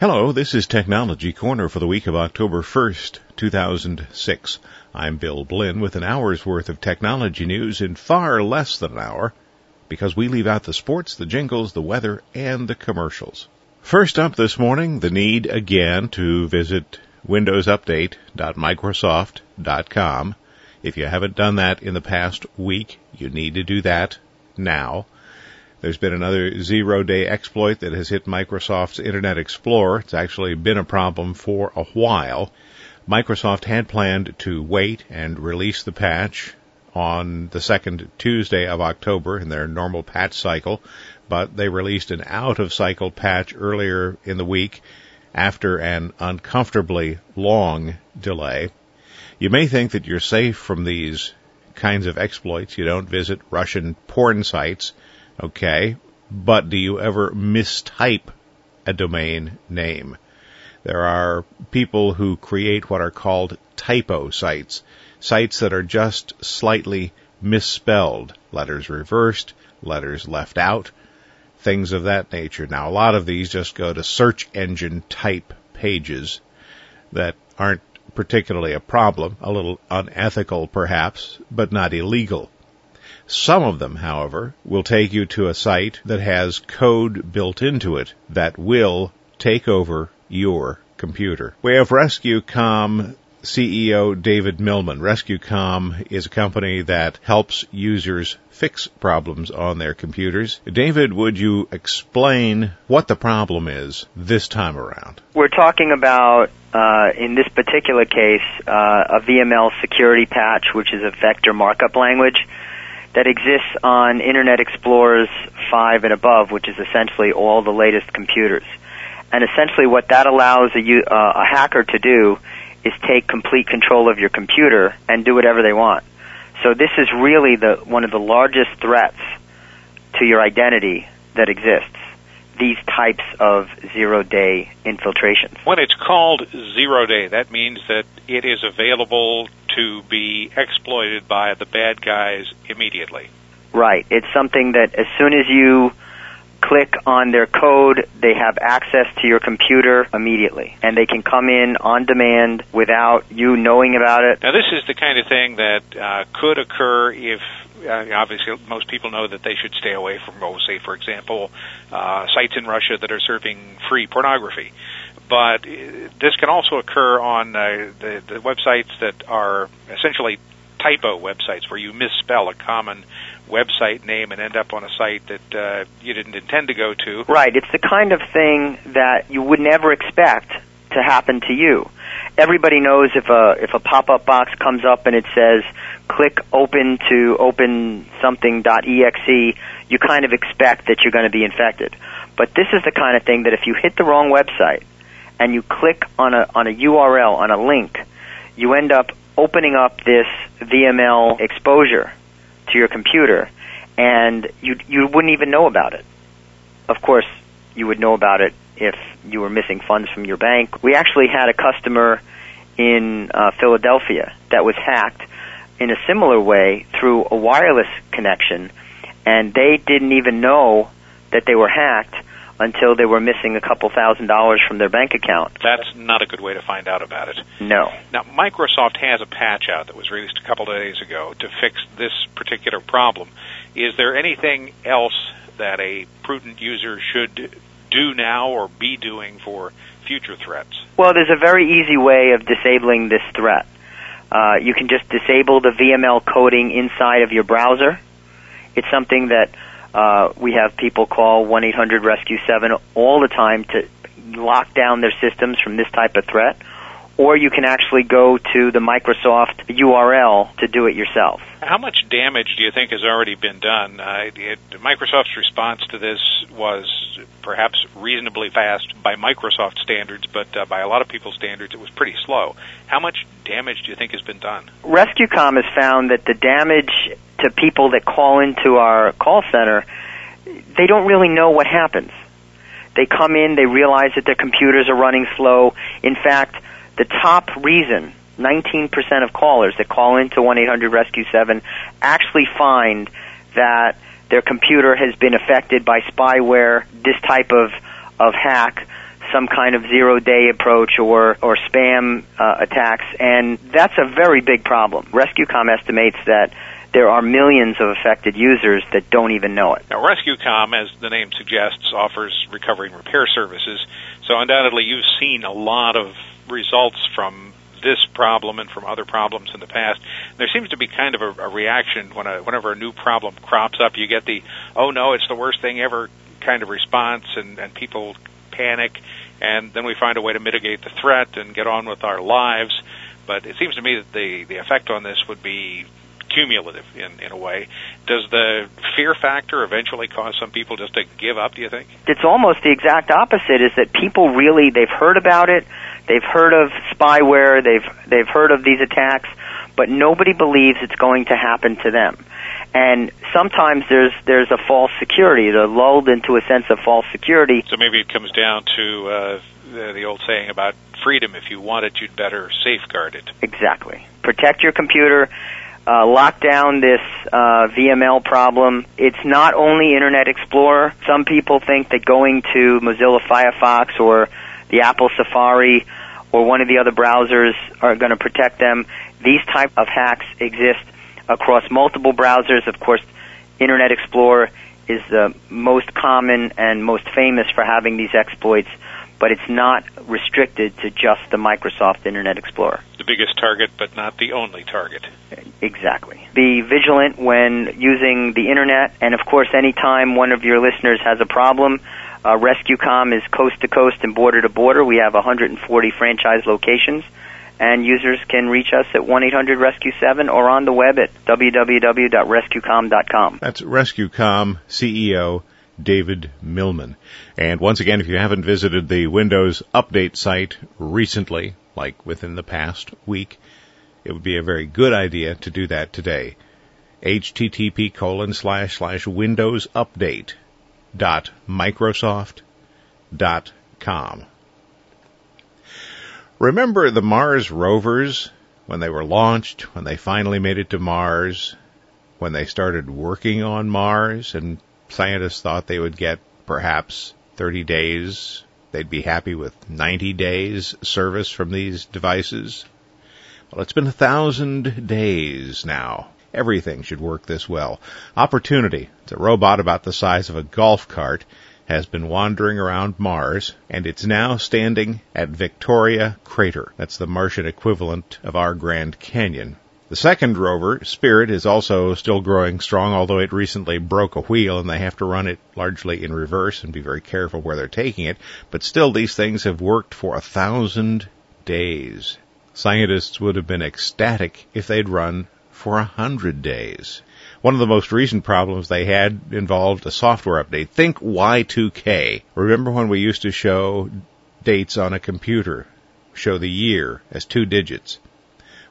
Hello, this is Technology Corner for the week of October 1st, 2006. I'm Bill Blinn with an hour's worth of technology news in far less than an hour because we leave out the sports, the jingles, the weather, and the commercials. First up this morning, the need again to visit windowsupdate.microsoft.com. If you haven't done that in the past week, you need to do that now. There's been another zero day exploit that has hit Microsoft's Internet Explorer. It's actually been a problem for a while. Microsoft had planned to wait and release the patch on the second Tuesday of October in their normal patch cycle, but they released an out of cycle patch earlier in the week after an uncomfortably long delay. You may think that you're safe from these kinds of exploits. You don't visit Russian porn sites Okay. But do you ever mistype a domain name? There are people who create what are called typo sites, sites that are just slightly misspelled, letters reversed, letters left out, things of that nature. Now, a lot of these just go to search engine type pages that aren't particularly a problem, a little unethical perhaps, but not illegal. Some of them, however, will take you to a site that has code built into it that will take over your computer. We have RescueCom CEO David Milman. RescueCom is a company that helps users fix problems on their computers. David, would you explain what the problem is this time around? We're talking about, uh, in this particular case, uh, a VML security patch, which is a vector markup language that exists on Internet Explorers 5 and above, which is essentially all the latest computers. And essentially what that allows a, uh, a hacker to do is take complete control of your computer and do whatever they want. So this is really the, one of the largest threats to your identity that exists these types of zero day infiltrations. When it's called zero day, that means that it is available to be exploited by the bad guys immediately. Right. It's something that as soon as you click on their code, they have access to your computer immediately. And they can come in on demand without you knowing about it. Now, this is the kind of thing that uh, could occur if uh, obviously most people know that they should stay away from, say, for example, uh, sites in Russia that are serving free pornography. But uh, this can also occur on uh, the, the websites that are essentially typo websites where you misspell a common website name and end up on a site that uh, you didn't intend to go to. Right. It's the kind of thing that you would never expect to happen to you. Everybody knows if a if a pop-up box comes up and it says click open to open something.exe, you kind of expect that you're going to be infected. But this is the kind of thing that if you hit the wrong website and you click on a on a URL on a link, you end up opening up this VML exposure to your computer, and you you wouldn't even know about it. Of course, you would know about it if you were missing funds from your bank. We actually had a customer in uh, Philadelphia that was hacked in a similar way through a wireless connection, and they didn't even know that they were hacked until they were missing a couple thousand dollars from their bank account. That's not a good way to find out about it. No. Now, Microsoft has a patch out that was released a couple of days ago to fix this particular problem. Is there anything else that a prudent user should do now or be doing for future threats? Well, there's a very easy way of disabling this threat. Uh, you can just disable the VML coding inside of your browser. It's something that uh, we have people call 1-800-RESCUE-7 all the time to lock down their systems from this type of threat. Or you can actually go to the Microsoft URL to do it yourself. How much damage do you think has already been done? Uh, it, Microsoft's response to this was perhaps reasonably fast by Microsoft standards, but uh, by a lot of people's standards, it was pretty slow. How much damage do you think has been done? RescueCom has found that the damage to people that call into our call center, they don't really know what happens. They come in, they realize that their computers are running slow. In fact, the top reason 19% of callers that call into 1-800-RESCUE-7 actually find that their computer has been affected by spyware, this type of, of hack, some kind of zero day approach or, or spam uh, attacks, and that's a very big problem. RescueCom estimates that there are millions of affected users that don't even know it. Now, RescueCom, as the name suggests, offers recovery and repair services. So undoubtedly, you've seen a lot of results from this problem and from other problems in the past. There seems to be kind of a, a reaction when a, whenever a new problem crops up. You get the "oh no, it's the worst thing ever" kind of response, and, and people panic. And then we find a way to mitigate the threat and get on with our lives. But it seems to me that the the effect on this would be cumulative in, in a way. Does the fear factor eventually cause some people just to give up, do you think? It's almost the exact opposite is that people really, they've heard about it, they've heard of spyware, they've, they've heard of these attacks, but nobody believes it's going to happen to them. And sometimes there's there's a false security. They're lulled into a sense of false security. So maybe it comes down to uh, the, the old saying about freedom. If you want it, you'd better safeguard it. Exactly. Protect your computer uh, lock down this uh, VML problem. It's not only Internet Explorer. Some people think that going to Mozilla Firefox or the Apple Safari or one of the other browsers are going to protect them. These type of hacks exist across multiple browsers. Of course, Internet Explorer is the most common and most famous for having these exploits but it's not restricted to just the Microsoft Internet Explorer. The biggest target, but not the only target. Exactly. Be vigilant when using the Internet, and of course, anytime one of your listeners has a problem, uh, RescueCom is coast to coast and border to border. We have 140 franchise locations, and users can reach us at 1-800-RESCUE-7 or on the web at www.rescuecom.com. That's RescueCom CEO David Milman. And once again, if you haven't visited the Windows Update site recently, like within the past week, it would be a very good idea to do that today. http colon slash slash windows update dot microsoft dot com. Remember the Mars rovers when they were launched, when they finally made it to Mars, when they started working on Mars and scientists thought they would get perhaps 30 days. They'd be happy with 90 days service from these devices. Well, it's been a thousand days now. Everything should work this well. Opportunity, it's a robot about the size of a golf cart, has been wandering around Mars, and it's now standing at Victoria Crater. That's the Martian equivalent of our Grand Canyon. The second rover, Spirit, is also still growing strong, although it recently broke a wheel and they have to run it largely in reverse and be very careful where they're taking it. But still, these things have worked for a thousand days. Scientists would have been ecstatic if they'd run for a hundred days. One of the most recent problems they had involved a software update. Think Y2K. Remember when we used to show dates on a computer? Show the year as two digits.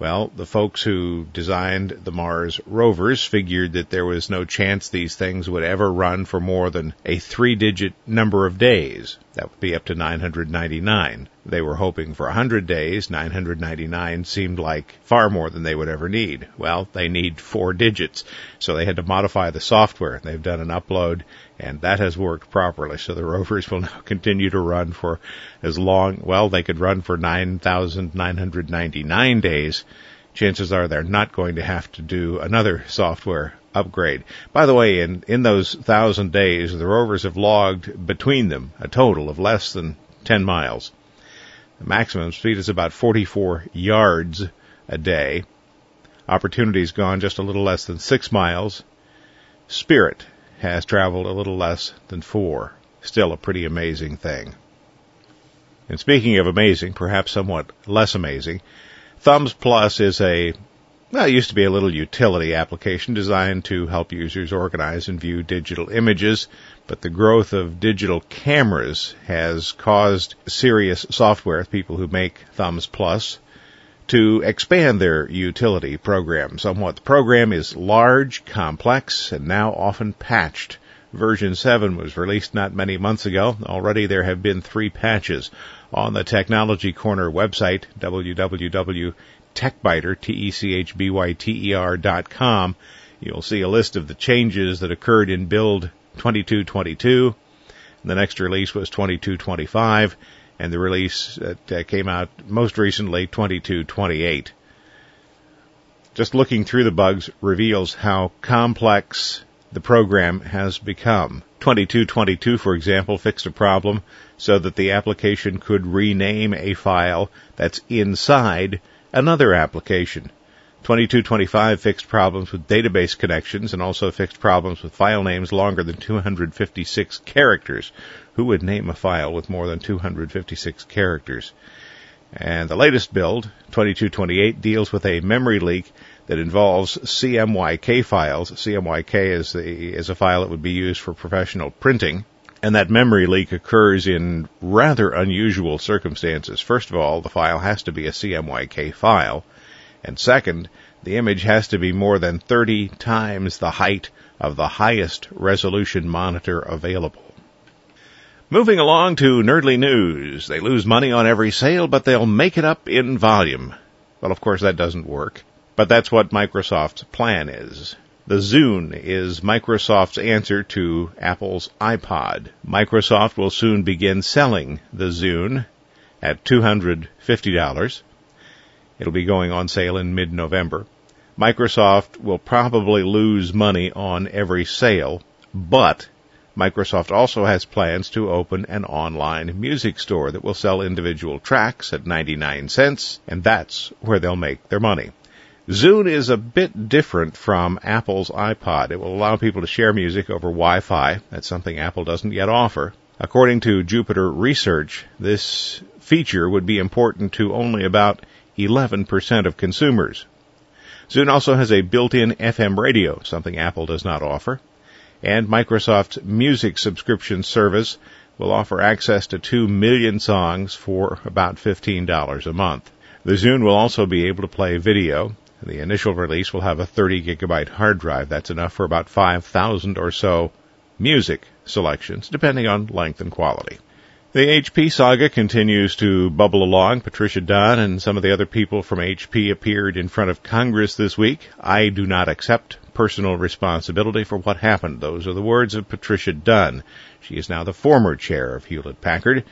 Well, the folks who designed the Mars rovers figured that there was no chance these things would ever run for more than a three digit number of days. That would be up to 999. They were hoping for 100 days. 999 seemed like far more than they would ever need. Well, they need four digits. So they had to modify the software. They've done an upload and that has worked properly. So the rovers will now continue to run for as long, well, they could run for 9,999 days. Chances are they're not going to have to do another software upgrade. By the way, in, in those thousand days, the rovers have logged between them a total of less than 10 miles. Maximum speed is about 44 yards a day. Opportunity's gone just a little less than six miles. Spirit has traveled a little less than four. Still a pretty amazing thing. And speaking of amazing, perhaps somewhat less amazing, Thumbs Plus is a well, it used to be a little utility application designed to help users organize and view digital images, but the growth of digital cameras has caused Cerious Software, people who make Thumbs Plus, to expand their utility program somewhat. The program is large, complex, and now often patched. Version 7 was released not many months ago. Already there have been three patches. On the Technology Corner website, www techbyter, T-E-C-H-B-Y-T-E-R dot com, you'll see a list of the changes that occurred in build 2222. The next release was 2225, and the release that uh, came out most recently, 2228. Just looking through the bugs reveals how complex the program has become. 2222, for example, fixed a problem so that the application could rename a file that's inside another application. 2225 fixed problems with database connections and also fixed problems with file names longer than 256 characters. Who would name a file with more than 256 characters? And the latest build, 2228, deals with a memory leak that involves CMYK files. CMYK is the is a file that would be used for professional printing. And that memory leak occurs in rather unusual circumstances. First of all, the file has to be a CMYK file. And second, the image has to be more than 30 times the height of the highest resolution monitor available. Moving along to Nerdly News. They lose money on every sale, but they'll make it up in volume. Well, of course that doesn't work. But that's what Microsoft's plan is. The Zune is Microsoft's answer to Apple's iPod. Microsoft will soon begin selling the Zune at $250. It'll be going on sale in mid-November. Microsoft will probably lose money on every sale, but Microsoft also has plans to open an online music store that will sell individual tracks at 99 cents, and that's where they'll make their money. Zune is a bit different from Apple's iPod. It will allow people to share music over Wi-Fi. That's something Apple doesn't yet offer. According to Jupiter Research, this feature would be important to only about 11% of consumers. Zune also has a built-in FM radio, something Apple does not offer. And Microsoft's music subscription service will offer access to 2 million songs for about $15 a month. The Zune will also be able to play video. The initial release will have a 30 gigabyte hard drive. That's enough for about 5,000 or so music selections, depending on length and quality. The HP saga continues to bubble along. Patricia Dunn and some of the other people from HP appeared in front of Congress this week. I do not accept personal responsibility for what happened. Those are the words of Patricia Dunn. She is now the former chair of Hewlett Packard.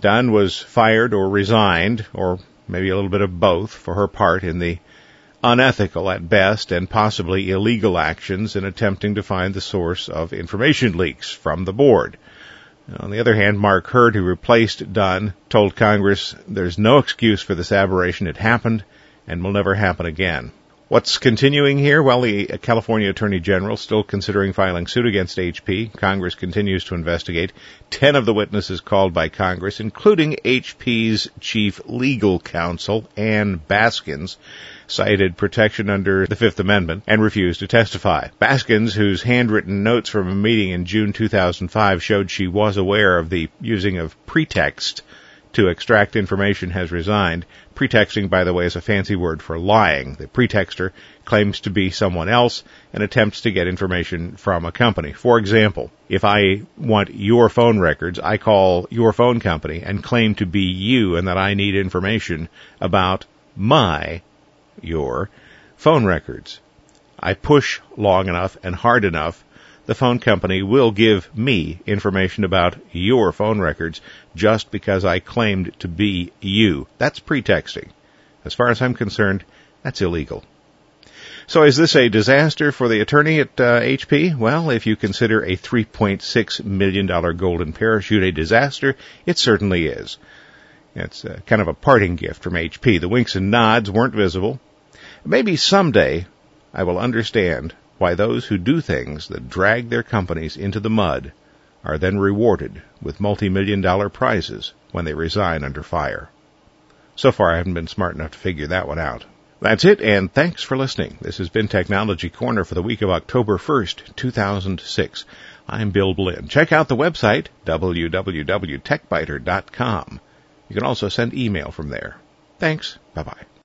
Dunn was fired or resigned, or maybe a little bit of both, for her part in the unethical at best and possibly illegal actions in attempting to find the source of information leaks from the board. On the other hand, Mark Hurd, who replaced Dunn, told Congress there's no excuse for this aberration. It happened and will never happen again. What's continuing here? Well, the California Attorney General still considering filing suit against HP. Congress continues to investigate. Ten of the witnesses called by Congress, including HP's chief legal counsel, Ann Baskins, cited protection under the Fifth Amendment and refused to testify. Baskins, whose handwritten notes from a meeting in June 2005 showed she was aware of the using of pretext to extract information has resigned. Pretexting, by the way, is a fancy word for lying. The pretexter claims to be someone else and attempts to get information from a company. For example, if I want your phone records, I call your phone company and claim to be you and that I need information about my, your, phone records. I push long enough and hard enough the phone company will give me information about your phone records just because I claimed to be you. That's pretexting. As far as I'm concerned, that's illegal. So is this a disaster for the attorney at uh, HP? Well, if you consider a $3.6 million golden parachute a disaster, it certainly is. It's uh, kind of a parting gift from HP. The winks and nods weren't visible. Maybe someday I will understand why those who do things that drag their companies into the mud are then rewarded with multi-million dollar prizes when they resign under fire. So far I haven't been smart enough to figure that one out. That's it, and thanks for listening. This has been Technology Corner for the week of October 1st, 2006. I'm Bill Blinn. Check out the website, www.techbyter.com. You can also send email from there. Thanks. Bye bye.